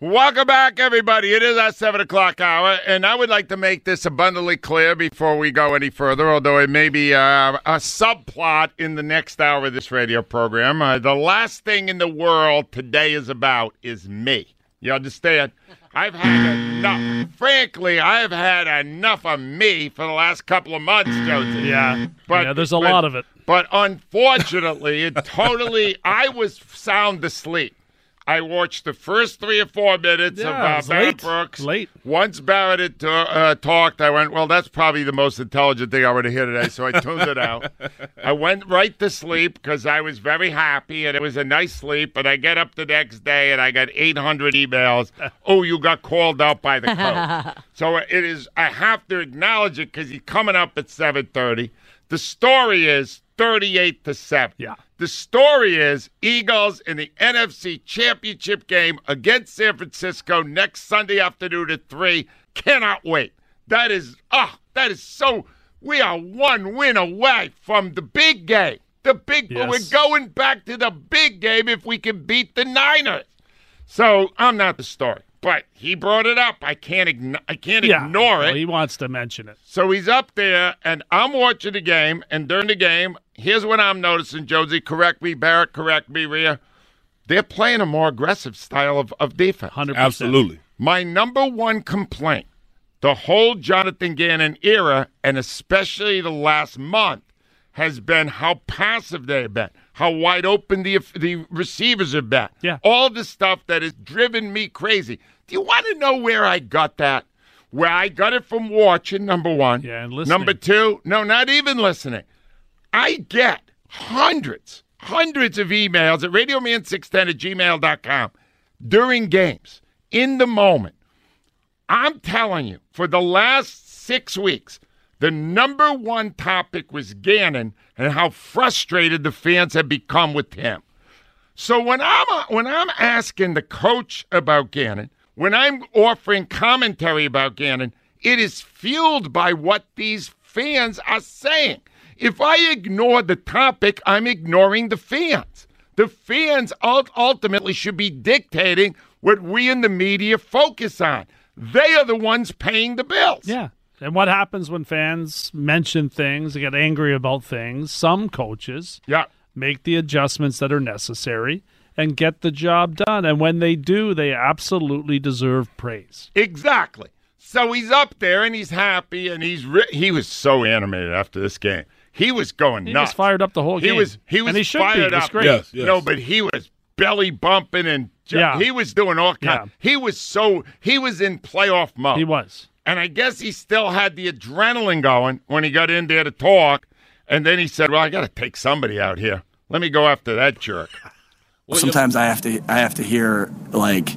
Welcome back, everybody. It is our 7 o'clock hour, and I would like to make this abundantly clear before we go any further, although it may be uh, a subplot in the next hour of this radio program. Uh, the last thing in the world today is about is me. You understand? I've had enough. Frankly, I've had enough of me for the last couple of months, Josie. Yeah, But- yeah. There's a but- lot of it. But unfortunately, it totally. I was sound asleep. I watched the first three or four minutes Yeah, of uh, Barrett late. Brooks. Late. Once Barrett had ta- uh, talked, I went, "Well, that's probably the most intelligent thing I would hear today." So I tuned it out. I went right to sleep because I was very happy, and it was a nice sleep. And I get up the next day, and I got 800 emails. oh, you got called out by the coach. so it is. I have to acknowledge it because he's coming up at 7:30. The story is 38 to seven. Yeah. The story is Eagles in the NFC Championship game against San Francisco next Sunday afternoon at 3. Cannot wait. That is, ah, that is so. We are one win away from the big game. The big, Yes. we're going back to the big game if we can beat the Niners. So I'm not the story, but he brought it up. I can't, ign- I can't Yeah, ignore well, it. he wants to mention it. So he's up there, and I'm watching the game. And during the game, here's what I'm noticing, Josie. Correct me, Barrett. Correct me, Rhea. They're playing a more aggressive style of, of defense. Hundred percent. Absolutely. My number one complaint the whole Jonathan Gannon era, and especially the last month, has been how passive they've been, how wide open the the receivers have been. Yeah. All the stuff that has driven me crazy. Do you want to know where I got that? Where I got it from watching, number one. Yeah, and listening. Number two, no, not even listening. I get hundreds, hundreds of emails at radioman610 at gmail.com during games, in the moment. I'm telling you, for the last six weeks, the number one topic was Gannon and how frustrated the fans have become with him. So when I'm uh, when I'm asking the coach about Gannon, when I'm offering commentary about Gannon, it is fueled by what these fans are saying. If I ignore the topic, I'm ignoring the fans. The fans ultimately should be dictating what we in the media focus on. They are the ones paying the bills. Yeah. And what happens when fans mention things, they get angry about things? Some coaches Yeah. make the adjustments that are necessary and get the job done. And when they do, they absolutely deserve praise. Exactly. So he's up there and he's happy and he's re- he was so animated after this game. He was going He nuts. He was fired up the whole He game. was he was and he should fired be. It's up. great. Yes, yes. No, but he was belly bumping and ju- Yeah. he was doing all kinds. Yeah. He was so he was in playoff mode. He was. And I guess he still had the adrenaline going when he got in there to talk. And then he said, "Well, I got to take somebody out here. Let me go after that jerk." Sometimes I have to I have to hear like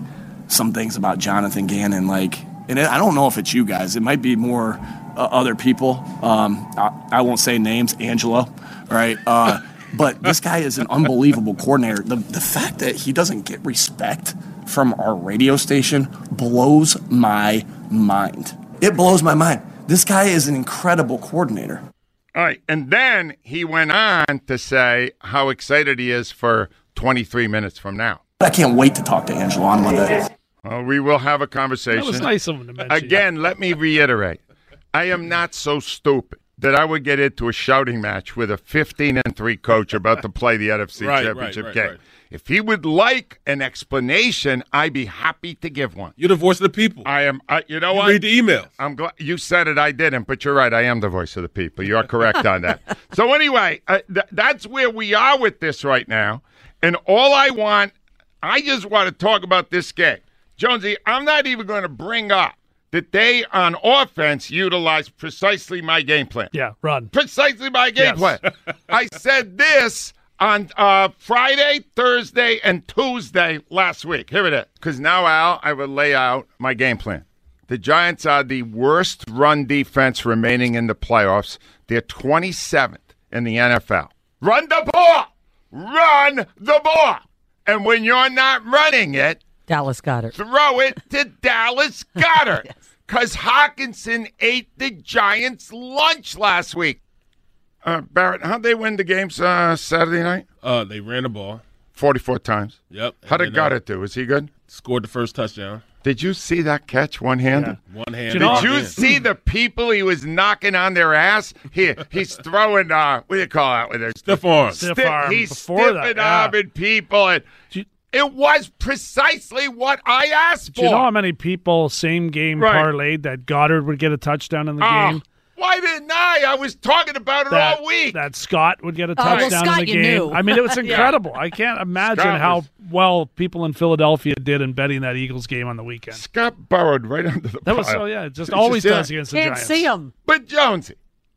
some things about Jonathan Gannon, like, and I don't know if it's you guys. It might be more uh, other people. Um, I, I won't say names, Angelo, right? Uh, but this guy is an unbelievable coordinator. The the fact that he doesn't get respect from our radio station blows my mind. It blows my mind. This guy is an incredible coordinator. All right. And then he went on to say how excited he is for 23 minutes from now. I can't wait to talk to Angelo on Monday. Uh, we will have a conversation. That was nice of him to mention. Again, let me reiterate I am not so stupid that I would get into a shouting match with a 15 and 3 coach about to play the NFC Right, right, Championship right, game. Right. If he would like an explanation, I'd be happy to give one. You're the voice of the people. I am, I, you know you what? read the emails. I'm glad you said it. I didn't, but you're right. I am the voice of the people. You are correct on that. So anyway, uh, th- that's where we are with this right now. And all I want, I just want to talk about this game, Jonesy. I'm not even going to bring up that they on offense utilized precisely my game plan. Yeah, run. Precisely my game Yes. plan. I said this on uh, Friday, Thursday, and Tuesday last week. Here it is. Because now, Al, I will lay out my game plan. The Giants are the worst run defense remaining in the playoffs. They're 27th in the NFL. Run the ball! Run the ball! And when you're not running it, Dallas Goedert. throw it to Dallas Goedert. Because Hockenson ate the Giants' lunch last week. Uh, Barrett, how'd they win the games uh, Saturday night? Uh, they ran the ball. 44 times. Yep. How And did then, Goedert do? Is he good? Scored the first touchdown. Did you see that catch one handed? One hand. Did you see the people he was knocking on their ass? Here, he's throwing, uh, what do you call that? With their Stiff arms. Stiff Sti- arm he's before that, stiffing yeah. arming people. And you- it was precisely what I asked Do for. you know how many people same game Right. parlayed that Goedert would get a touchdown in the Oh, game? Why didn't I? I was talking about it That, all week. that Scott would get a Oh, well, touchdown Scott in the you game. knew. I mean, it was incredible. I can't imagine Scott how was- well people in Philadelphia did in betting that Eagles game on the weekend. Scott burrowed right under the That was pile. so yeah, it just Did you always see does that? against the Can't Giants. see him. But Jonesy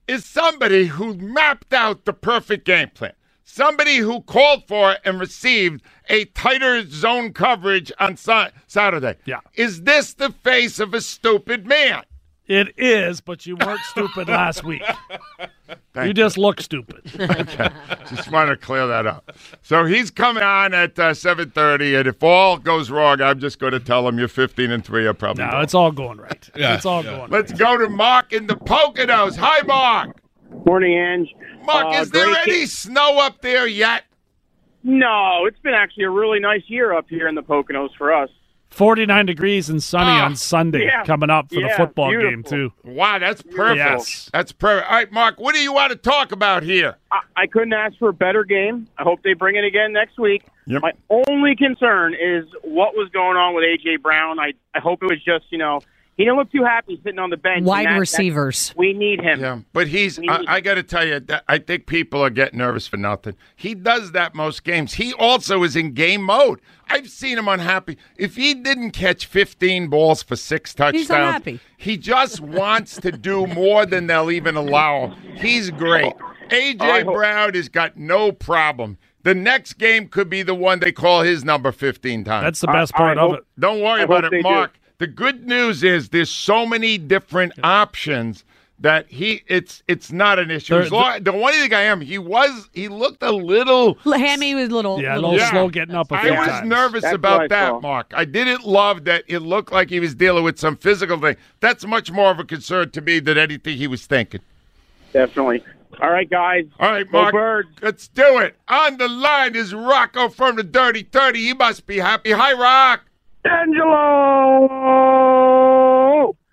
is somebody who mapped out the perfect game plan. Somebody who called for and received a tighter zone coverage on Sa- Saturday. Yeah. Is this the face of a stupid man? It is, but you weren't stupid last week. Thank You just look stupid. Just want to clear that up. So he's coming on at uh, 7.30, and if all goes wrong, I'm just going to tell him you're 15 and 3. I'll probably No, go. it's all going right. Yeah, it's all yeah. going Let's right. go to Mark in the Poconos. Hi, Mark. Morning, Ange. Mark, Uh, is there great any game. snow up there yet? No, it's been actually a really nice year up here in the Poconos for us. 49 degrees and sunny Ah, on Sunday yeah. coming up for the Yeah, football game, too. Wow, that's perfect. Yes. That's perfect. All right, Mark, what do you want to talk about here? I, I couldn't ask for a better game. I hope they bring it again next week. Yep. My only concern is what was going on with AJ Brown. I I hope it was just you know he didn't look too happy sitting on the bench. Wide that- that- receivers. we need him. Yeah, but he's. I, I got to tell you, that I think people are getting nervous for nothing. He does that most games. He also is in game mode. I've seen him unhappy. If he didn't catch 15 balls for six touchdowns, unhappy. he just wants to do more than they'll even allow him. He's great. AJ hope- Brown has got no problem. The next game could be the one they call his number 15 times. That's the best I- part I of hope- it. Don't worry I about it, Mark. do. Mark. The good news is there's so many different options that he it's it's not an issue. There- long- the one thing I am, he was he looked a little. Hammy was a little. Yeah, a little little Yeah. slow getting up a I few I was times. nervous That's about what I that, saw. Mark. I didn't love that it looked like he was dealing with some physical thing. That's much more of a concern to me than anything he was thinking. Definitely. All right, guys. All right, Go Mark. Birds. Let's do it. On the line is Rocco from the Dirty 30. He must be happy. Hi, Rock. Angelo!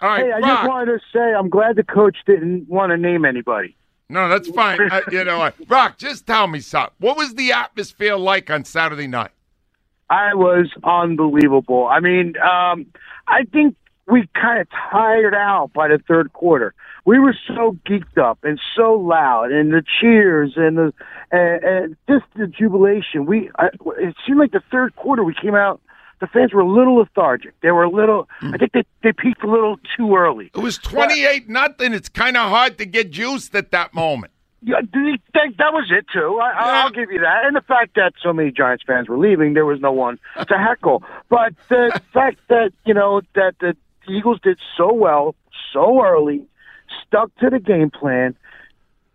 All right, hey, I Rock. just wanted to say I'm glad the coach didn't want to name anybody. No, that's fine. I, you know what? Rock, just tell me something. What was the atmosphere like on Saturday night? I was unbelievable. I mean, um, I think we kind of tired out by the third quarter. We were so geeked up and so loud, and the cheers and the and, and just the jubilation. We I, it seemed like the third quarter we came out. The fans were a little lethargic. They were a little. I think they they peaked a little too early. It was 28 nothing. It's kind of hard to get juiced at that moment. Yeah, th- th- that was it too. I, I'll give you that, and the fact that so many Giants fans were leaving, there was no one to heckle. But the fact that you know that the Eagles did so well so early, stuck to the game plan.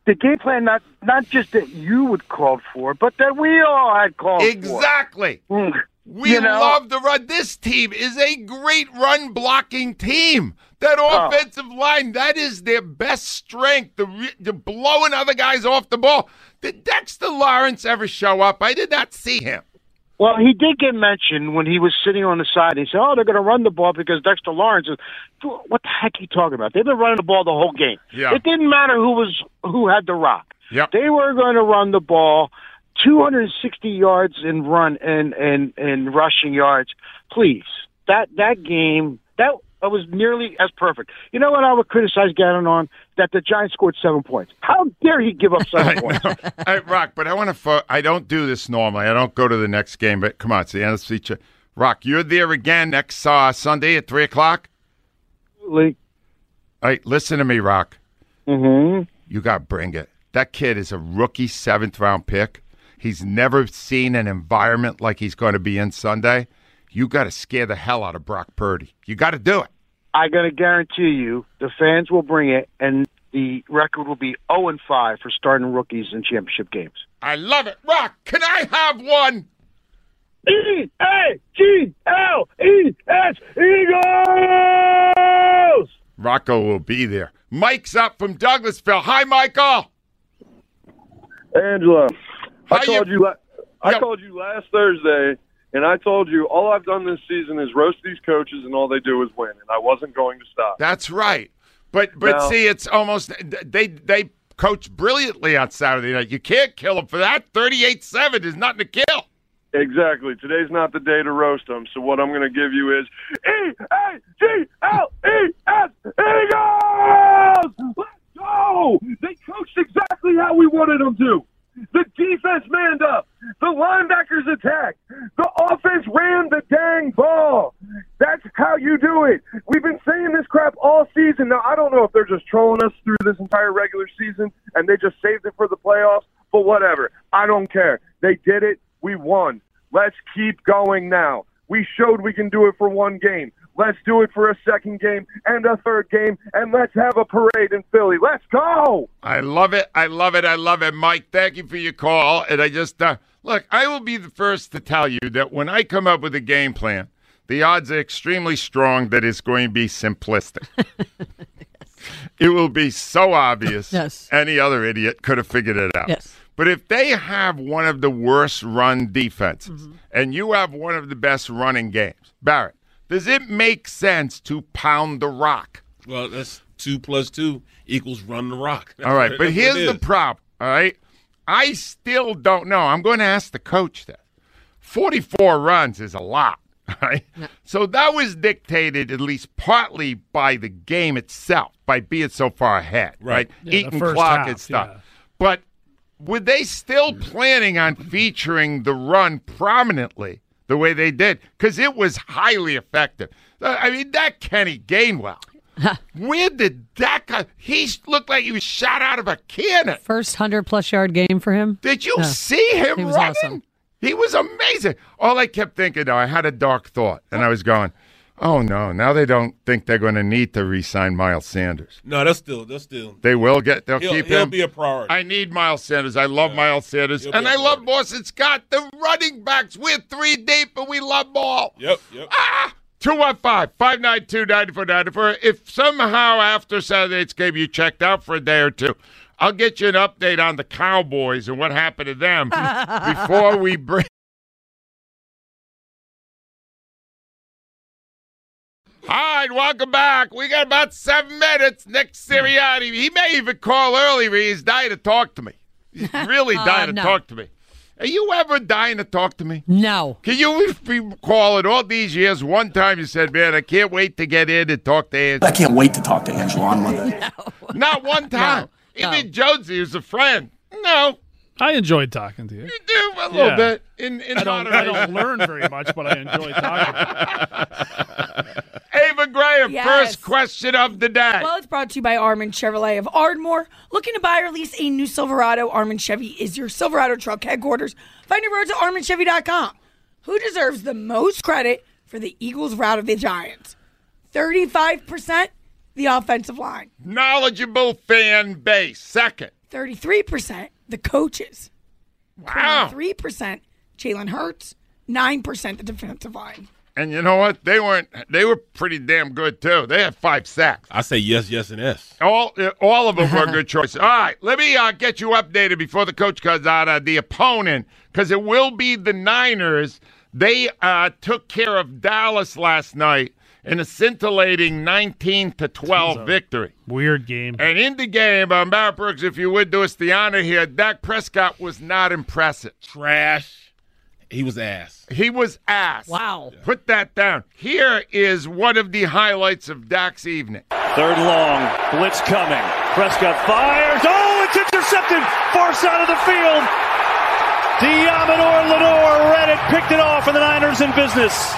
The game plan, not not just that you would called for, but that we all had called Exactly. for. Mm. We You know? love the run. This team is a great run blocking team. That Oh. offensive line, that is their best strength. The, the blowing other guys off the ball. Did Dexter Lawrence ever show up? I did not see him. Well, he did get mentioned when he was sitting on the side. He said, "Oh, they're going to run the ball because Dexter Lawrence is." What the heck are you talking about? They've been running the ball the whole game. Yeah. It didn't matter who was who had the rock. Yep. They were going to run the ball, 260 yards in run and and and rushing yards. Please, that that game that that was nearly as perfect. You know what I would criticize Gannon on? That the Giants scored seven points. How dare he give up seven points? Hey, Rock, but I want to. Fo- I don't do this normally. I don't go to the next game, but come on, it's the NFC. Ch- Rock, you're there again next uh, Sunday at three o'clock. Absolutely. All right, listen to me, Rock. Mm-hmm. You got to bring it. That kid is a rookie seventh round pick. He's never seen an environment like he's going to be in Sunday. You got to scare the hell out of Brock Purdy. You got to do it. I got to guarantee you, the fans will bring it, and the record will be 0 and 5 for starting rookies in championship games. I love it. Rock, can I have one? E A G L E S Eagles. Rocco will be there. Mike's up from Douglasville. Hi, Michael. Angelo, How I called you- you. la- I Yep. called you last Thursday, and I told you all I've done this season is roast these coaches, and all they do is win, and I wasn't going to stop. That's right. But but Now- see, it's almost they they coach brilliantly on Saturday night. You can't kill them for that. Thirty-eight seven is nothing to kill. Exactly. Today's not the day to roast them. So what I'm going to give you is E A G L E S Eagles. Let's go. They coached exactly how we wanted them to. The defense manned up. The linebackers attacked. The offense ran the dang ball. That's how you do it. We've been saying this crap all season. Now, I don't know if they're just trolling us through this entire regular season and they just saved it for the playoffs, but whatever. I don't care. They did it. We won. Let's keep going now. We showed we can do it for one game. Let's do it for a second game and a third game, and let's have a parade in Philly. Let's go. I love it. I love it. I love it, Mike. Thank you for your call. And I just uh, look. I will be the first to tell you that when I come up with a game plan, the odds are extremely strong that it's going to be simplistic. It will be so obvious. Yes. Any other idiot could have figured it out. Yes. But if they have one of the worst run defenses and you have one of the best running games, Barrett, does it make sense to pound the rock? Well, that's two plus two equals run the rock. That's All right, what- but here's the is. problem. All right, I still don't know. I'm going to ask the coach that. 44 runs is a lot. All right, so that was dictated at least partly by the game itself, by being so far ahead, right? Right. Yeah, Eating clock half, and stuff. yeah. But were they still planning on featuring the run prominently the way they did? Because it was highly effective. Uh, I mean, that Kenny Gainwell. Where did that guy? He looked like he was shot out of a cannon. First 100 plus yard game for him. Did you Yeah. see him He was running? awesome. He was amazing. All I kept thinking, though, I had a dark thought, and I was going, "Oh no! Now they don't think they're going to need to re-sign Miles Sanders. No, that's still that's still. They will get. They'll He'll, keep he'll him. be a priority. I need Miles Sanders. I love Miles Sanders, He'll and I love priority. Boston Scott. The running backs, we're three deep, and we love ball. yep, yep. Ah! 215 592 9494. If somehow after Saturday's game you checked out for a day or two, I'll get you an update on the Cowboys and what happened to them before we bring. All right, welcome back. We got about seven minutes. Nick Sirianni, he may even call early. He's dying to talk to me. He's really Uh, dying to no. talk to me. Are you ever dying to talk to me? No. Can you recall it all these years? One time you said, "Man, I can't wait to get in and talk to I can't wait to talk to Angelo on Monday. Not one time. No, no. Even Jonesy, who's a friend. No, I enjoyed talking to you. you do a little Yeah. bit in in I don't, I don't learn very much, but I enjoy talking. Ava Graham, Yes. first question of the day. Well, it's brought to you by Armin Chevrolet of Ardmore. Looking to buy or lease a new Silverado? Armin Chevy is your Silverado truck headquarters. Find your roads at arminchevy.com. Who deserves the most credit for the Eagles' rout of the Giants? 35% the offensive line, Knowledgeable fan base. Second. 33% the coaches, Wow. 3% Jalen Hurts, 9% the defensive line. And you know what? They weren't. They were pretty damn good too. They had five sacks. I say yes, yes, and yes. All all of them were good choices. All right, let me uh, get you updated before the coach comes out. Uh, the opponent, because it will be the Niners. They uh, took care of Dallas last night in a scintillating 19 to 12 victory. Weird game. And in the game, uh, Barrett Brooks, if you would do us the honor here, Dak Prescott was not impressive. Trash. He was ass. He was ass. Wow. Put that down. Here is one of the highlights of Dak's evening. Third long, blitz coming. Prescott fires. Oh, it's intercepted. Far side of the field. Deommodore Lenoir read it, picked it off, and the Niners in business.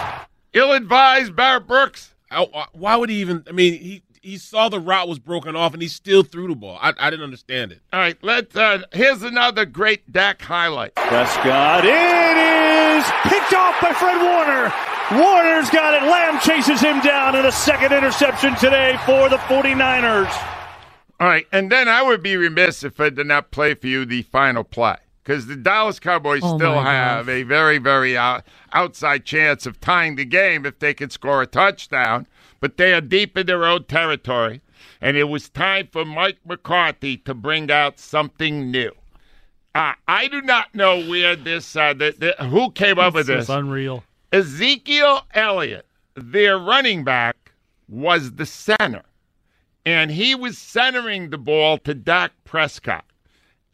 Ill-advised Barrett Brooks. I- I- why would he even? I mean, he he saw the route was broken off, and he still threw the ball. I, I didn't understand it. All right, let's. Uh, here's another great Dak highlight. Prescott, it is picked off by Fred Warner. Warner's got it. Lamb chases him down, and a second interception today for the 49ers. All right, and then I would be remiss if I did not play for you the final play because the Dallas Cowboys Oh, still have a very, very out, outside chance of tying the game if they can score a touchdown. But they are deep in their own territory, and it was time for Mike McCarthy to bring out something new. Uh, I do not know where this, uh, the, the, who came up with This this. is unreal. Ezekiel Elliott, their running back, was the center. And he was centering the ball to Dak Prescott.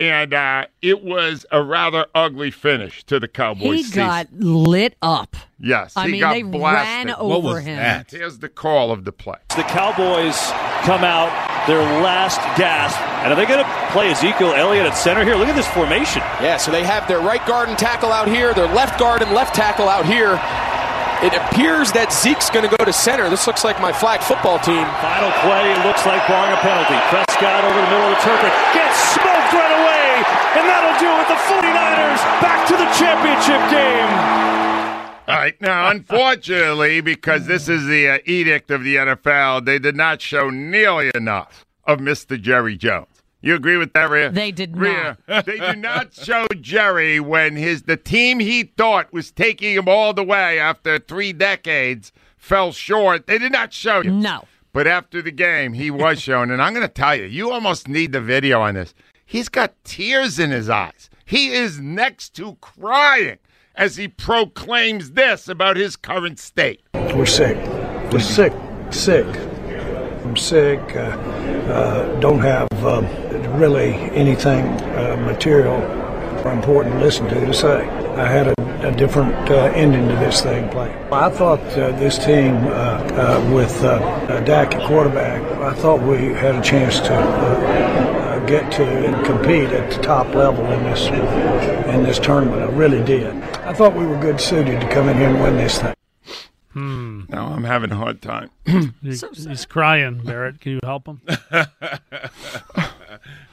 And uh, it was a rather ugly finish to the Cowboys. He season. got lit up. yes, I he mean, got they blasted. ran over him. Here's the call of the play. The Cowboys come out their last gasp, and are they going to play Ezekiel Elliott at center here? Look at this formation. Yeah, so they have their right guard and tackle out here, their left guard and left tackle out here. It appears that Zeke's going to go to center. This looks like my flag football team. Final play looks like barring a penalty. Prescott over the middle of the turf, gets smoked right away, and that'll do it. The 49ers back to the championship game. All right. Now, unfortunately, because this is the uh, edict of the NFL, they did not show nearly enough of Mr. Jerry Jones. You agree with that, Rhea? They did Rhea, they do not show Jerry when his the team he thought was taking him all the way after three decades fell short. They did not show you. No. But after the game, he was shown. And I'm going to tell you, you almost need the video on this. He's got tears in his eyes. He is next to crying as he proclaims this about his current state. We're sick. We're sick. Sick. I'm sick. Uh, uh, don't have um, really anything uh, material or important to listen to to say. I had a, a different uh, ending to this thing playing. I thought uh, this team, uh, uh, with uh, uh, Dak at quarterback, I thought we had a chance to uh, uh, get to and compete at the top level in this in this tournament. I really did. I thought we were good suited to come in here and win this thing. Hmm. Now I'm having a hard time. He's, he's crying, Barrett. Can you help him?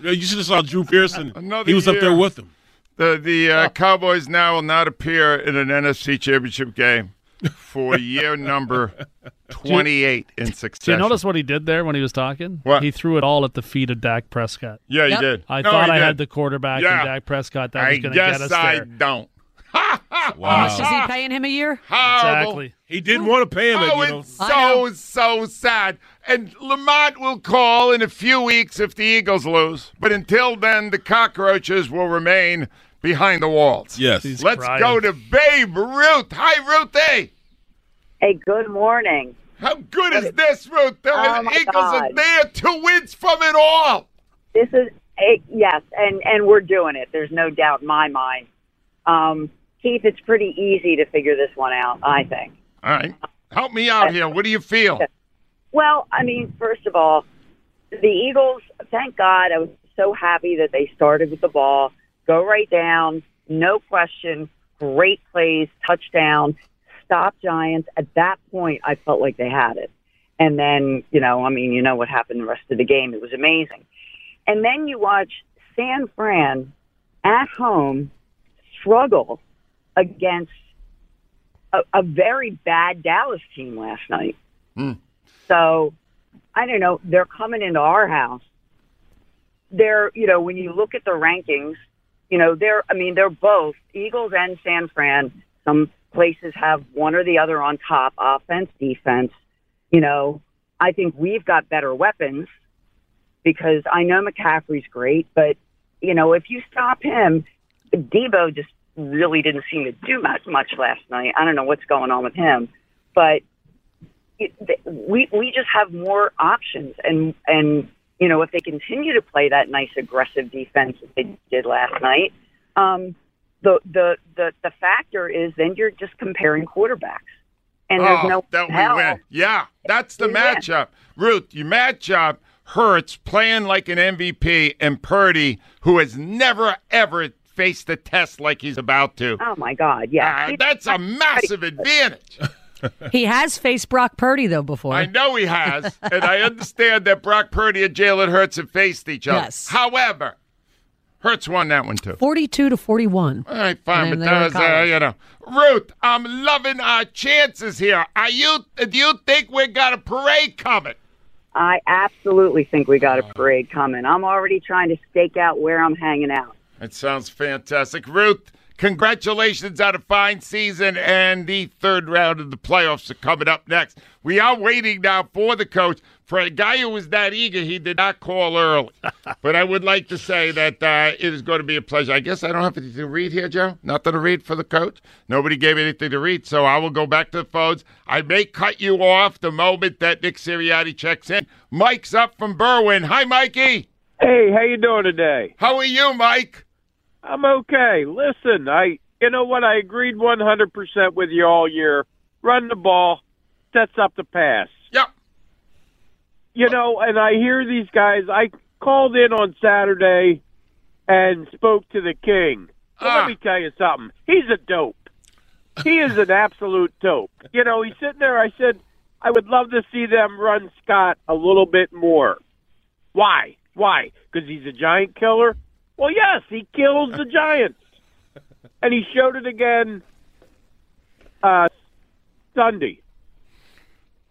You should have saw Drew Pearson. Another he was up there with him. The the uh, Cowboys now will not appear in an NFC Championship game for year number 28 in Do succession. you notice what he did there when he was talking? What? He threw it all at the feet of Dak Prescott. Yeah, he Yep. did. I No, thought I did. had the quarterback Yeah. and Dak Prescott that I was going to get us I there. don't. How much is he paying him a year? Horrible. He didn't want to pay him. Oh, you know. it's so, so sad. And Lamont will call in a few weeks if the Eagles lose. But until then, the cockroaches will remain behind the walls. Yes. He's Let's crying. go to Babe Ruth. Hi, Ruthie. Hey, good morning. How good is this, Ruth? The Oh, my Eagles are there two wins from it all. This is a, yes, and and we're doing it. There's no doubt in my mind. Um, Keith, it's pretty easy to figure this one out. I think. All right. Help me out here. What do you feel? Well, I mean, first of all, the Eagles. Thank God, I was so happy that they started with the ball, go right down, no question, great plays, touchdown, stop Giants. At that point, I felt like they had it. And then, you know, I mean, you know what happened the rest of the game. It was amazing. And then you watch San Fran at home struggle against a, a very bad Dallas team last night. Hmm. So I don't know. They're coming into our house. They're, you know, when you look at the rankings, you know, they're, I mean, they're both Eagles and San Fran, some places have one or the other on top, offense, defense. You know, I think we've got better weapons because I know McCaffrey's great, but you know, if you stop him, Debo just really didn't seem to do much much last night. I don't know what's going on with him, but it, we we just have more options, and and you know, if they continue to play that nice aggressive defense that they did last night, um, the the the the factor is then you're just comparing quarterbacks, and there's oh, no that we win. Yeah, that's the matchup. Ruth, you match up Hurts playing like an MVP and Purdy, who has never ever faced the test like he's about to. Oh my God! Yeah, Ah, that's a massive advantage. He has faced Brock Purdy though before. I know he has, and I understand that Brock Purdy and Jalen Hurts have faced each other. Yes. However, Hurts won that one too. Forty-two to forty-one. All right, fine, but they that was, uh, you know, Ruth. I'm loving our chances here. Are you? Do you think we got a parade coming? I absolutely think we got a parade coming. I'm already trying to stake out where I'm hanging out. That sounds fantastic, Ruth. Congratulations on a fine season, and the third round of the playoffs are coming up next. We are waiting now for the coach. For a guy who was that eager, he did not call early. but I would like to say that uh, it is going to be a pleasure. I guess I don't have anything to read here, Joe. Nothing to read for the coach. Nobody gave anything to read, so I will go back to the phones. I may cut you off the moment that Nick Sirianni checks in. Mike's up from Berwyn. Hi, Mikey. Hey, how you doing today? How are you, Mike? I'm okay. Listen, I you know what? I agreed 100% with you all year. Run the ball, sets up the pass. Yep. You know, and I hear these guys. I called in on Saturday and spoke to the king. Well, Ah. Let me tell you something. He's a dope. He is an absolute dope. You know, he's sitting there. I said, I would love to see them run Scott a little bit more. Why? Why? Because he's a giant killer? Well, yes, he kills the Giants. And he showed it again uh, Sunday.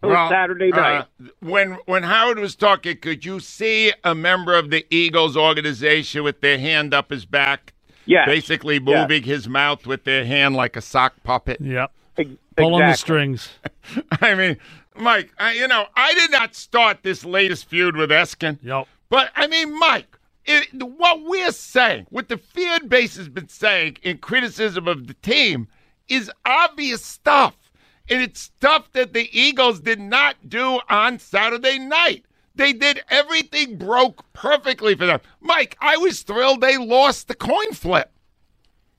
It was Well, Saturday night. uh, when when Howard was talking, could you see a member of the Eagles organization with their hand up his back? Yes. Basically Yes. moving his mouth with their hand like a sock puppet. Yep. Ex- Pulling the strings. I mean, Mike, I, you know, I did not start this latest feud with Eskin. Yep. But I mean, Mike, it, what we're saying, what the fan base has been saying in criticism of the team, is obvious stuff, and it's stuff that the Eagles did not do on Saturday night. They did everything broke perfectly for them. Mike, I was thrilled they lost the coin flip.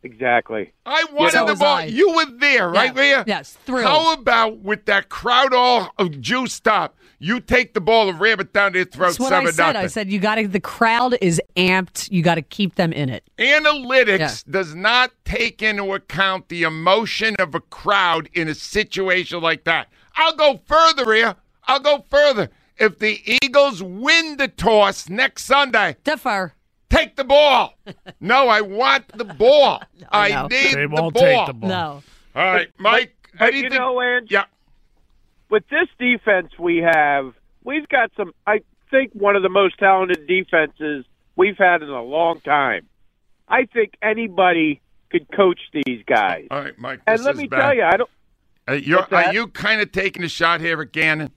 Exactly. I wanted So the ball. I. You were there, right, Yeah. Leah? Yes, thrilled. How about with that crowd all of juiced up? You take the ball and ram it down their throat, That's what seven I said. nothing. I said you got to. The crowd is amped. You got to keep them in it. Analytics Yeah. does not take into account the emotion of a crowd in a situation like that. I'll go further here. I'll go further. If the Eagles win the toss next Sunday, defer. Take the ball. no, I want the ball. I no. need They the won't ball. take the ball. No. All right, Mike. But you anything- know, Ange, yeah. With this defense we have, we've got some. I think one of the most talented defenses we've had in a long time. I think anybody could coach these guys. All right, Mike. and let me bad. tell you, I don't. Uh, you're, are you kind of taking a shot here at Gannon?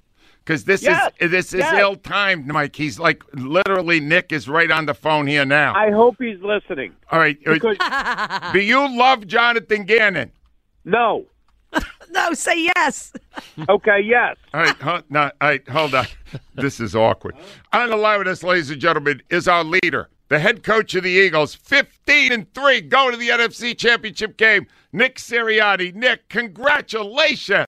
Because this Yes, is this is yes. ill timed, Mike. He's like literally Nick is right on the phone here now. I hope he's listening. All right, uh, Because do you love Jonathan Gannon? no. No, say yes. Okay. Yes. All right, hu- no, all right, hold on. This is awkward. On the line with us, ladies and gentlemen, is our leader, the head coach of the Eagles, 15 and 3, going to the NFC Championship game, Nick Sirianni. Nick, congratulations.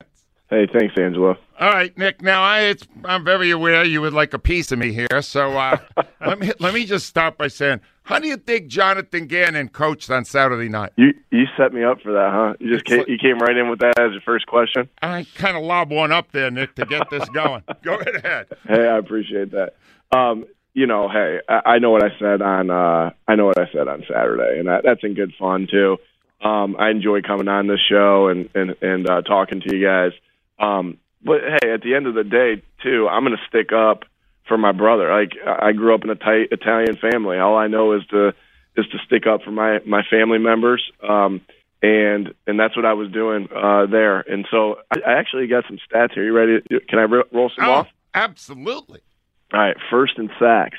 Hey, thanks, Angelo. All right, Nick. Now I, it's, I'm very aware you would like a piece of me here, so uh, let me let me just start by saying, how do you think Jonathan Gannon coached on Saturday night? You you set me up for that, huh? You just came, you came right in with that as your first question. I kind of lob one up there, Nick, to get this going. Go right ahead. Hey, I appreciate that. Um, you know, hey, I, I know what I said on uh, I know what I said on Saturday, and that, that's in good fun too. Um, I enjoy coming on this show and and and uh, talking to you guys. Um, but hey, at the end of the day, too, I'm going to stick up for my brother. Like I grew up in a tight Italian family. All I know is to is to stick up for my my family members. Um, and and that's what I was doing uh, there. And so I, I actually got some stats here. You ready? Can I ro- roll some Oh, off? absolutely. All right, first in sacks.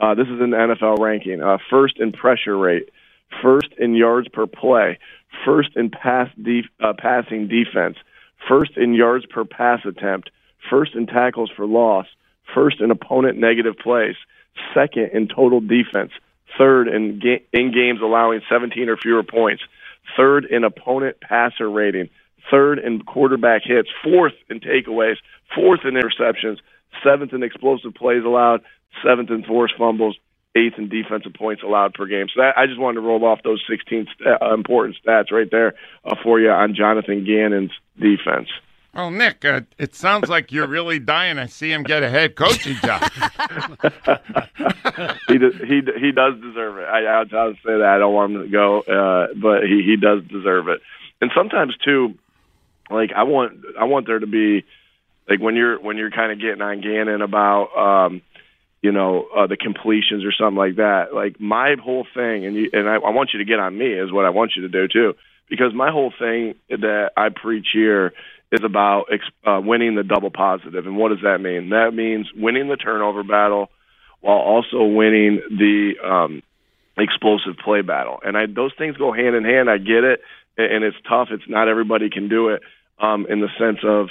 Uh, this is an NFL ranking. Uh, first in pressure rate, first in yards per play, first in pass def- uh, passing defense, first in yards per pass attempt, first in tackles for loss, first in opponent negative plays, second in total defense, third in ga- in games allowing 17 or fewer points, third in opponent passer rating, third in quarterback hits, fourth in takeaways, fourth in interceptions, seventh in explosive plays allowed, seventh in forced fumbles, eighth in defensive points allowed per game. So that, I just wanted to roll off those 16 st- uh, important stats right there uh, for you on Jonathan Gannon's defense. Well, Nick, uh, it sounds like you're really dying to see him get a head coaching job. he does, he he does deserve it. I I'll, I'll say that. I don't want him to go, uh, but he he does deserve it. And sometimes too, like I want I want there to be like when you're when you're kind of getting on Gannon about um, you know uh, the completions or something like that. Like my whole thing, and you, and I, I want you to get on me is what I want you to do too, because my whole thing that I preach here is about uh, winning the double positive. And what does that mean? That means winning the turnover battle while also winning the um, explosive play battle. And I, those things go hand in hand. I get it, and and it's tough. It's not everybody can do it um, in the sense of,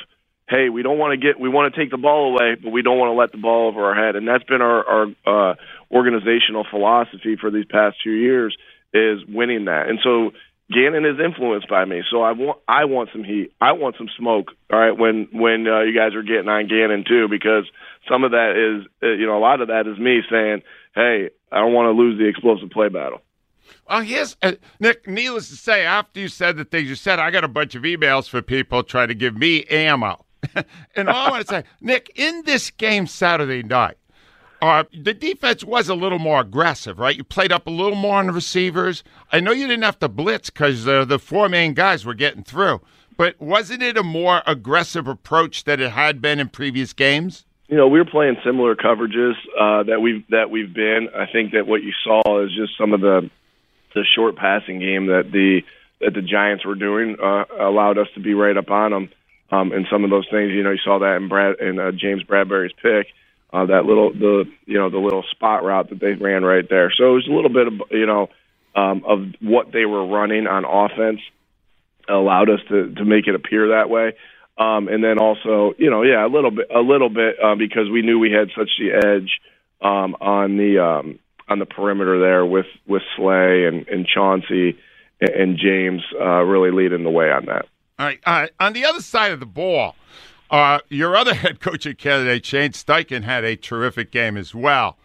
hey, we don't want to get, we want to take the ball away, but we don't want to let the ball over our head. And that's been our, our uh, organizational philosophy for these past few years is winning that. And so Gannon is influenced by me, so I want I want some heat. I want some smoke. All right, when when uh, you guys are getting on Gannon too, because some of that is uh, you know a lot of that is me saying, hey, I don't want to lose the explosive play battle. Well, here's uh, Nick. Needless to say, after you said the things you said, I got a bunch of emails for people trying to give me ammo. and all I want to say, Nick, in this game Saturday night, uh, the defense was a little more aggressive, right? You played up a little more on the receivers. I know you didn't have to blitz because the four main guys were getting through, but wasn't it a more aggressive approach that it had been in previous games? you know, we were playing similar coverages uh, that we've that we've been. I think that what you saw is just some of the the short passing game that the that the Giants were doing uh, allowed us to be right up on them. Um, and some of those things, you know, you saw that in Brad in uh, James Bradberry's pick, uh, that little the you know the little spot route that they ran right there. So it was a little bit of you know um, of what they were running on offense allowed us to to make it appear that way. Um, and then also, you know, yeah, a little bit, a little bit, uh, because we knew we had such the edge um, on the um, on the perimeter there with with Slay and, and Chauncey and, James uh, really leading the way on that. All right. Uh, on the other side of the ball, uh, your other head coaching candidate, Shane Steichen, had a terrific game as well.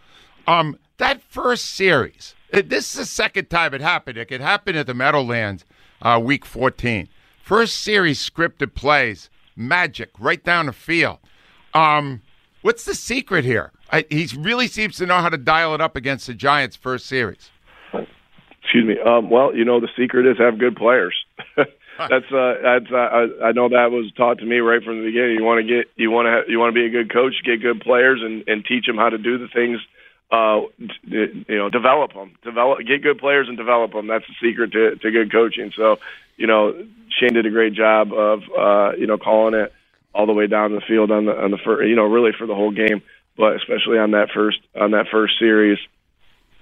Um, that first series, uh, this is the second time it happened. It could happen at the Meadowlands, uh, week 14. First series scripted plays, magic, right down the field. Um, what's the secret here? I, he really seems to know how to dial it up against the Giants' first series. Excuse me. Um, well, you know, the secret is have good players. that's uh, that's uh, I, I know that was taught to me right from the beginning. You want to get you want to you want to be a good coach, get good players, and and teach them how to do the things. Uh, you know, develop them, develop, get good players and develop them. That's the secret to to good coaching. So, you know, Shane did a great job of uh, you know calling it all the way down the field on the on the first, you know, really for the whole game, but especially on that first on that first series.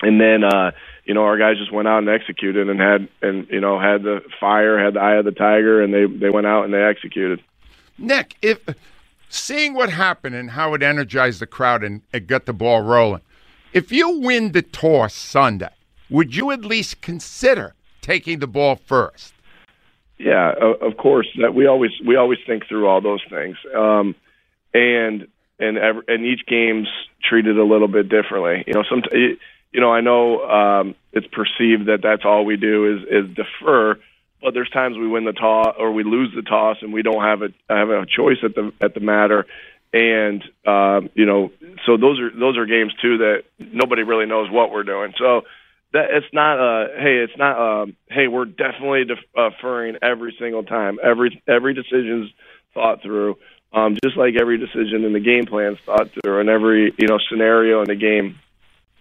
And then uh, you know, our guys just went out and executed and had and you know, had the fire, had the eye of the tiger and they they went out and they executed. Nick, if seeing what happened and how it energized the crowd and it got the ball rolling, if you win the toss Sunday, would you at least consider taking the ball first? Yeah, of course. That we always we always think through all those things, um, and and every, and each game's treated a little bit differently. You know, some you know I know um, it's perceived that that's all we do is is defer, but there's times we win the toss or we lose the toss and we don't have a have a choice at the at the matter. And um, you know, so those are those are games too that nobody really knows what we're doing. So that it's not uh hey it's not um hey we're definitely deferring every single time every every decision's thought through um just like every decision in the game plan's thought through and every you know scenario in the game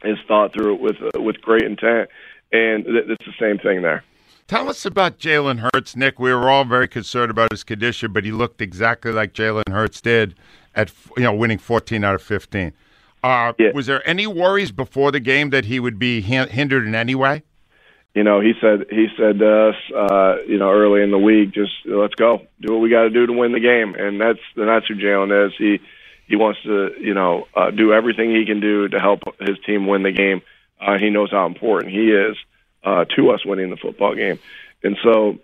is thought through with uh, with great intent and th- it's the same thing there Tell us about Jalen Hurts, Nick. We were all very concerned about his condition, but he looked exactly like Jalen Hurts did at you know winning 14 out of 15. Uh, Was there any worries before the game that he would be hindered in any way? you know, he said he said to us, uh, you know, early in the week, just let's go, do what we got to do to win the game, and that's and that's who Jalen is. He he wants to, you know, uh, do everything he can do to help his team win the game. Uh, he knows how important he is uh, to us winning the football game, and so,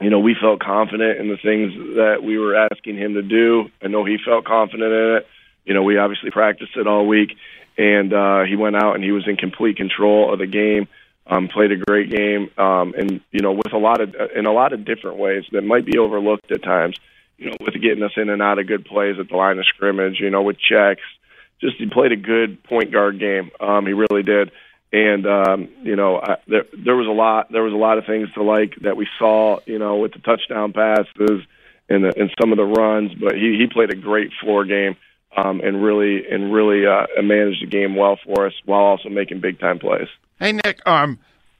you know, we felt confident in the things that we were asking him to do. I know he felt confident in it. You know, we obviously practiced it all week, and uh, he went out and he was in complete control of the game um, played a great game, um, and you know, with a lot of in a lot of different ways that might be overlooked at times. You know, with getting us in and out of good plays at the line of scrimmage. You know, with checks, just he played a good point guard game. Um, he really did, and um, you know, I, there there was a lot there was a lot of things to like that we saw. You know, with the touchdown passes and the, and some of the runs, but he he played a great floor game. Um, and really and really uh, managed the game well for us while also making big time plays. Hey, Nick, um,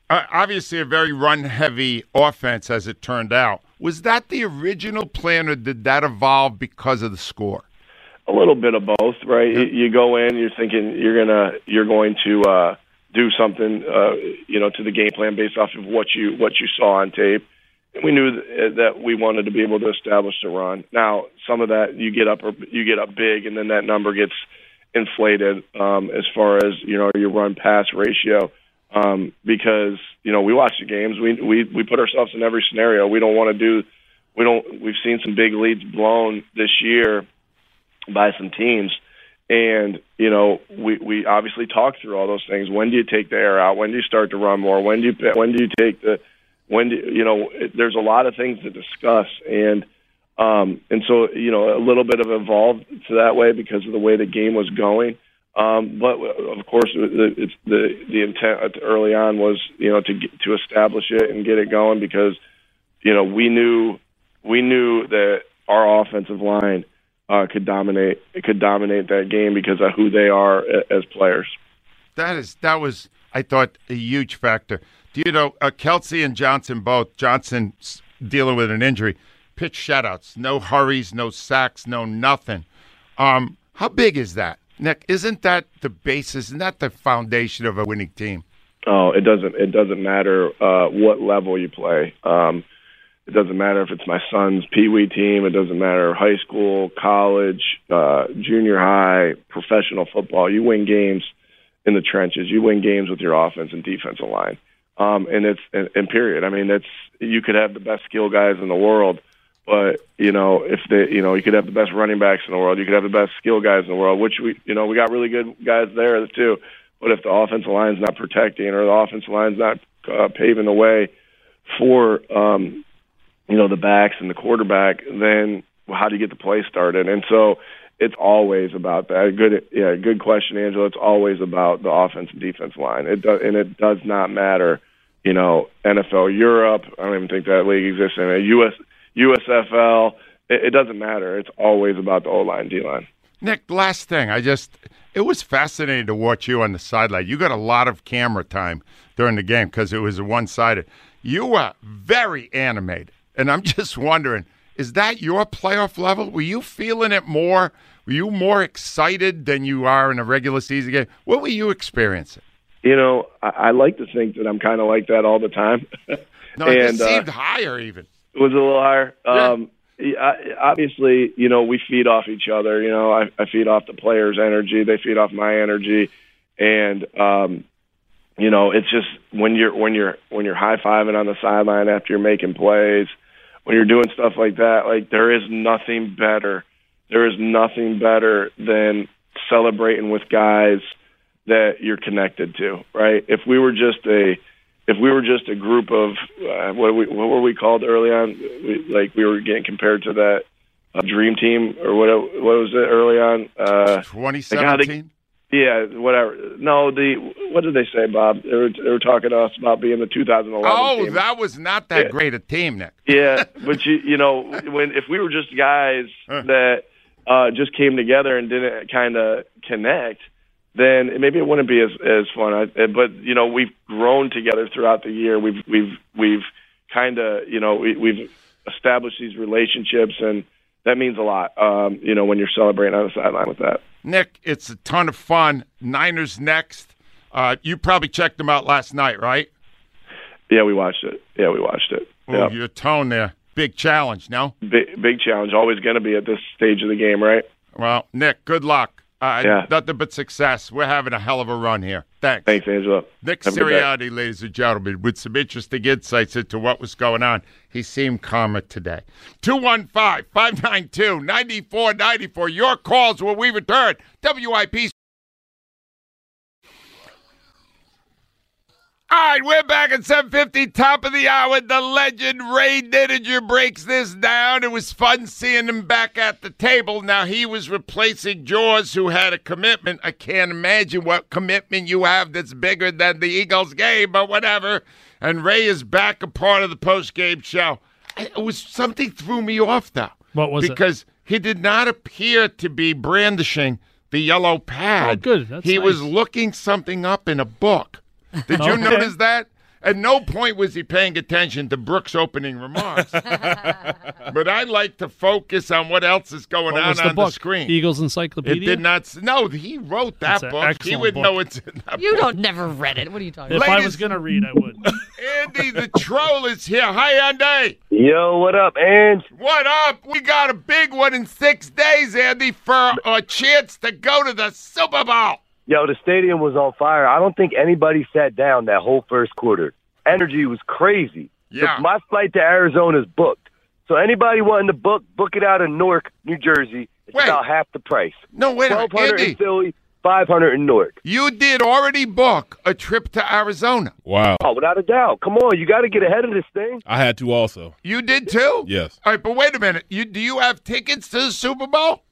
uh, obviously a very run heavy offense as it turned out. Was that the original plan or did that evolve because of the score? A little bit of both, right? You, you go in, you're thinking you're gonna you're going to uh, do something, uh, you know, to the game plan based off of what you what you saw on tape. And we knew that we wanted to be able to establish the run. Now, some of that you get up or you get up big, and then that number gets inflated um, as far as you know your run pass ratio um, because you know we watch the games. We we we put ourselves in every scenario. We don't want to do. We don't. We've seen some big leads blown this year by some teams, and you know we we obviously talk through all those things. When do you take the air out? When do you start to run more? When do you when do you take the when do you know? There's a lot of things to discuss and. Um, and so, you know, a little bit of evolved to that way because of the way the game was going. Um, but of course, it's the the intent early on was you know to get, to establish it and get it going because you know we knew we knew that our offensive line uh, could dominate could dominate that game because of who they are as players. That is that was I thought a huge factor. Do you know uh, Kelce and Johnson both Johnson dealing with an injury, pitch shutouts, no hurries, no sacks, no nothing. Um, how big is that? Nick, isn't that the basis? Isn't that the foundation of a winning team? Oh, it doesn't. It doesn't matter uh, what level you play. Um, it doesn't matter if it's my son's pee wee team. It doesn't matter high school, college, uh, junior high, professional football. You win games in the trenches. You win games with your offense and defensive line. Um, and it's and, and period. I mean, it's you could have the best skill guys in the world, but you know, if they, you know, you could have the best running backs in the world, you could have the best skill guys in the world, which we, you know, we got really good guys there too. But if the offensive line's not protecting or the offensive line's not uh, paving the way for, um, you know, the backs and the quarterback, then how do you get the play started? And so it's always about that. Good, yeah, good question, Angelo. It's always about the offense and defense line. It does, and it does not matter, you know, NFL Europe. I don't even think that league exists in a U.S. USFL. It, it doesn't matter. It's always about the O line, D line. Nick, last thing, I just it was fascinating to watch you on the sideline. You got a lot of camera time during the game because it was one sided. You were very animated, and I'm just wondering, is that your playoff level? Were you feeling it more? Were you more excited than you are in a regular season game? What were you experiencing? You know, I, I like to think that I'm kind of like that all the time. no, it and, seemed uh, higher even. It was a little higher. Yeah. Um, obviously, you know, we feed off each other. You know, I, I feed off the players' energy. They feed off my energy, and um, you know, it's just when you're when you're when you're high fiving on the sideline after you're making plays, when you're doing stuff like that, like there is nothing better. There is nothing better than celebrating with guys that you're connected to, right? If we were just a if we were just a group of uh, what we what were we called early on? We, like we were getting compared to that uh, dream team or what? What was it early on? Uh, Twenty seventeen. Yeah, whatever. No, the what did they say, Bob? They were, they were talking to us about being the 2011. Oh, team. that was not that yeah. great a team, Nick. yeah, but you you know when if we were just guys that uh, just came together and didn't kind of connect, then maybe it wouldn't be as as fun. I, but you know, we've grown together throughout the year. We've we've we've kind of you know we, we've established these relationships, and that means a lot. Um, you know, when you're celebrating on the sideline with that. Nick, it's a ton of fun. Niners next. Uh, you probably checked them out last night, right? Yeah, we watched it. Yeah, we watched it. Ooh, Yeah. Your tone there. Big challenge, no? Big, big challenge. Always going to be at this stage of the game, right? Well, Nick, good luck. Uh, Yeah. Nothing but success. We're having a hell of a run here. Thanks. Thanks, Angelo. Nick Have a good day. Sirianni, ladies and gentlemen, with some interesting insights into what was going on. He seemed calmer today. 215 592 9494. Your calls when we return. WIP. All right, we're back at 750, top of the hour. The legend Ray Didinger breaks this down. It was fun seeing him back at the table. Now, he was replacing Jaws, who had a commitment. I can't imagine what commitment you have that's bigger than the Eagles game, but whatever. And Ray is back a part of the post-game show. It was something threw me off, though. What was it? because he did not appear to be brandishing the yellow pad. Oh, good. That's he nice. was looking something up in a book. Did you Okay. notice that? At no point was he paying attention to Brooks' opening remarks. but I like to focus on what else is going What on was the on book? the screen. Eagles Encyclopedia. It Encyclopedia. did not. s- No, he wrote that That's book. He wouldn't book. know it's in that You book. don't never read it. What are you talking If about? I was going to read, I would. Andy the troll is here. Hi, Andy. Yo, what up, Ange? What up? We got a big one in six days, Andy, for a chance to go to the Super Bowl. Yo, the stadium was on fire. I don't think anybody sat down that whole first quarter. Energy was crazy. Yeah. The- my flight to Arizona is booked. So anybody wanting to book, book it out of Newark, New Jersey. It's Wait. about half the price. No, wait a minute, Twelve hundred Andy. in Philly, five hundred in Newark. You did already book a trip to Arizona. Wow. Oh, without a doubt. Come on, you got to get ahead of this thing. I had to also. You did too? Yes. All right, but wait a minute. You do you have tickets to the Super Bowl?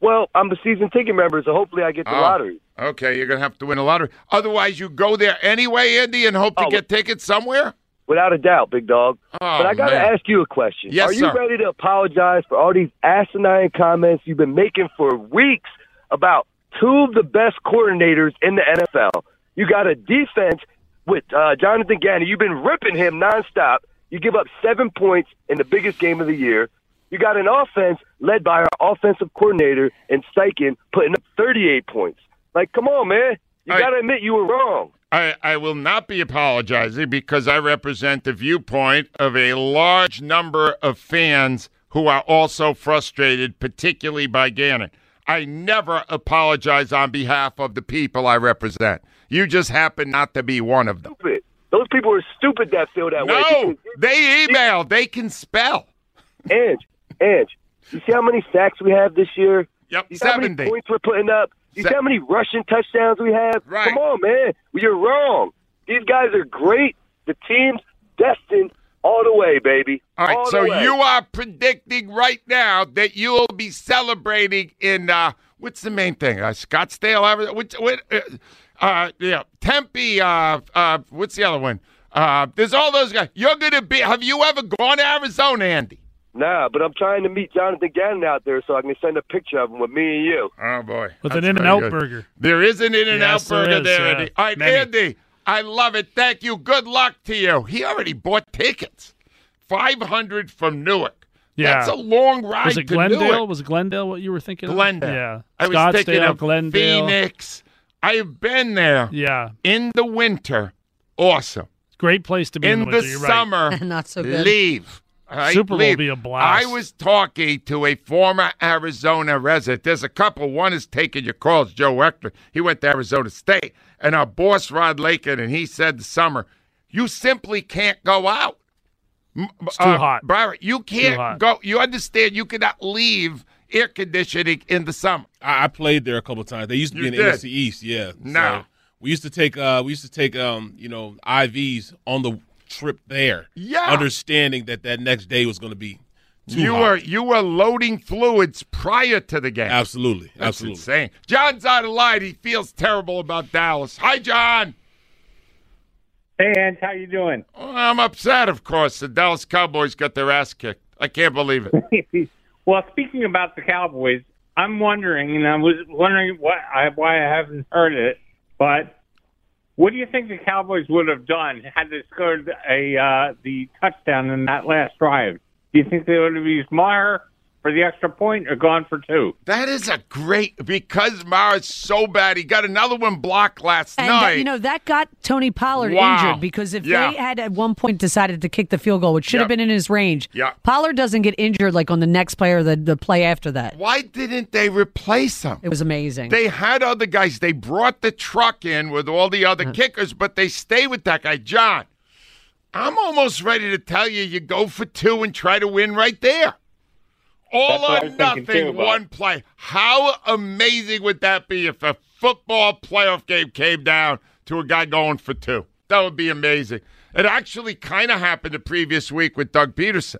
Well, I'm a season ticket member, so hopefully I get the Oh. lottery. Okay, you're gonna have to win a lottery. Otherwise, you go there anyway, Andy, and hope to Oh, get tickets somewhere. Without a doubt, big dog. Oh, but I got to ask you a question. Yes, Are you sir. ready to apologize for all these asinine comments you've been making for weeks about two of the best coordinators in the NFL? You got a defense with uh, Jonathan Gannon. You've been ripping him nonstop. You give up seven points in the biggest game of the year. You got an offense led by our offensive coordinator in Steichen putting up 38 points. Like, come on, man. You got to admit you were wrong. I, I will not be apologizing because I represent the viewpoint of a large number of fans who are also frustrated, particularly by Gannon. I never apologize on behalf of the people I represent. You just happen not to be one of them. Stupid. Those people are stupid that feel that way. No, they email. They can spell. Ange, Ange, you see how many sacks we have this year? Yep, You see how many points we're putting up? You Se- see how many rushing touchdowns we have? Right. Come on, man. You're wrong. These guys are great. The team's destined all the way, baby. All right, All so you are predicting right now that you'll be celebrating in uh, what's the main thing? Uh, Scottsdale, Arizona. Which, what, uh, uh, yeah, Tempe. Uh, uh, what's the other one? Uh, there's all those guys. You're gonna be. Have you ever gone to Arizona, Andy? Nah, but I'm trying to meet Jonathan Gannon out there so I can send a picture of him with me and you. Oh boy, With That's an In and Out good. burger. There is an In and Out Yes, burger is, there, yeah. Andy. All right, Many. Andy. I love it. Thank you. Good luck to you. He already bought tickets. Five hundred from Newark. Yeah. That's a long ride Was it to Glendale? Newark. Was it Glendale what you were thinking of? Glendale. Yeah. I was Scottsdale, thinking of Glendale. Phoenix. I have been there Yeah. in the winter. Awesome. Great place to be in, In the the winter. You're right. summer, Not so good. leave. All right, Super Bowl leave. be a blast. I was talking to a former Arizona resident. There's a couple. One is taking your calls, Joe Hector. He went to Arizona State. And our boss, Rod Lakin, and he said the summer, you simply can't go out. It's too hot. Barrett, you can't go. You understand, you cannot leave air conditioning in the summer. I, I played there a couple of times. They used to You be in did? NFC East, yeah. No. So we used to take uh we used to take um you know IVs on the trip there. Yeah. Understanding that that next day was going to be too you hot. were you were loading fluids prior to the game. absolutely That's absolutely. insane. John's on the line. He feels terrible about Dallas. Hi, John. Hey, Ant, how you doing? Well, I'm upset, of course. The Dallas Cowboys got their ass kicked. I can't believe it. well, speaking about the Cowboys, I'm wondering, and I was wondering what I, why I haven't heard it, but What do you think the Cowboys would have done had they scored a uh, the touchdown in that last drive? Do you think they would have used Maher for the extra point or gone for two? That is a great because Maher's so bad. He got another one blocked last And night. that, you know that got Tony Pollard Wow. injured because if Yeah. they had at one point decided to kick the field goal, which should have been in his range, Yeah. Pollard doesn't get injured like on the next play or the, the play after that. Why didn't they replace him? It was amazing. They had other guys. They brought the truck in with all the Uh-huh. other kickers, but they stay with that guy, John. I'm almost ready to tell you, you go for two and try to win right there. All That's what I or nothing, too, one play. How amazing would that be if a football playoff game came down to a guy going for two? That would be amazing. It actually kind of happened the previous week with Doug Pederson,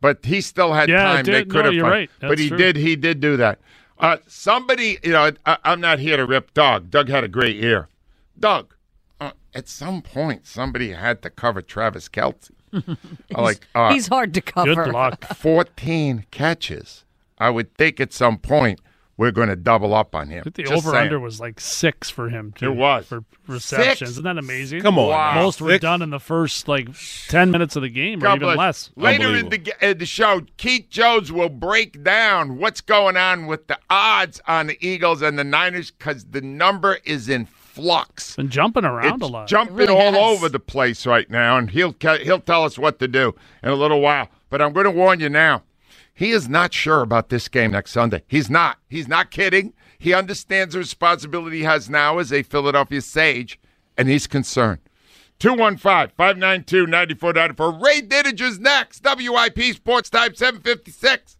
but he still had Yeah, time. They could No, have, you're right. but he true. did. He did do that. Uh, somebody, you know, I, I'm not here to rip Doug. Doug had a great year. Doug, uh, at some point, somebody had to cover Travis Kelce. like uh, He's hard to cover. Good luck. 14 catches. I would think at some point we're going to double up on him. I think the over under was like six for him. Too, It was. for receptions. Six? Isn't that amazing? Come on, Wow. most were Six? done in the first like ten minutes of the game, or even bless. less. Later in the, ga- uh, the show, Keith Jones will break down what's going on with the odds on the Eagles and the Niners because the number is in flux. Been jumping around It's a lot. jumping really all has. over the place right now, and he'll he'll tell us what to do in a little while. But I'm going to warn you now. He is not sure about this game next Sunday. He's not. He's not kidding. He understands the responsibility he has now as a Philadelphia Sage, and he's concerned. 215 592 9494. Ray Didinger's next. WIP Sports Time 756.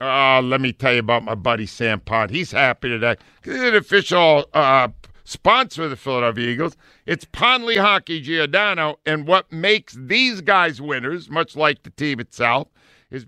Uh, let me tell you about my buddy Sam Pond. He's happy today. He's an official uh, sponsor the Philadelphia Eagles. It's Pond Lehocky Giordano, and what makes these guys winners, much like the team itself, is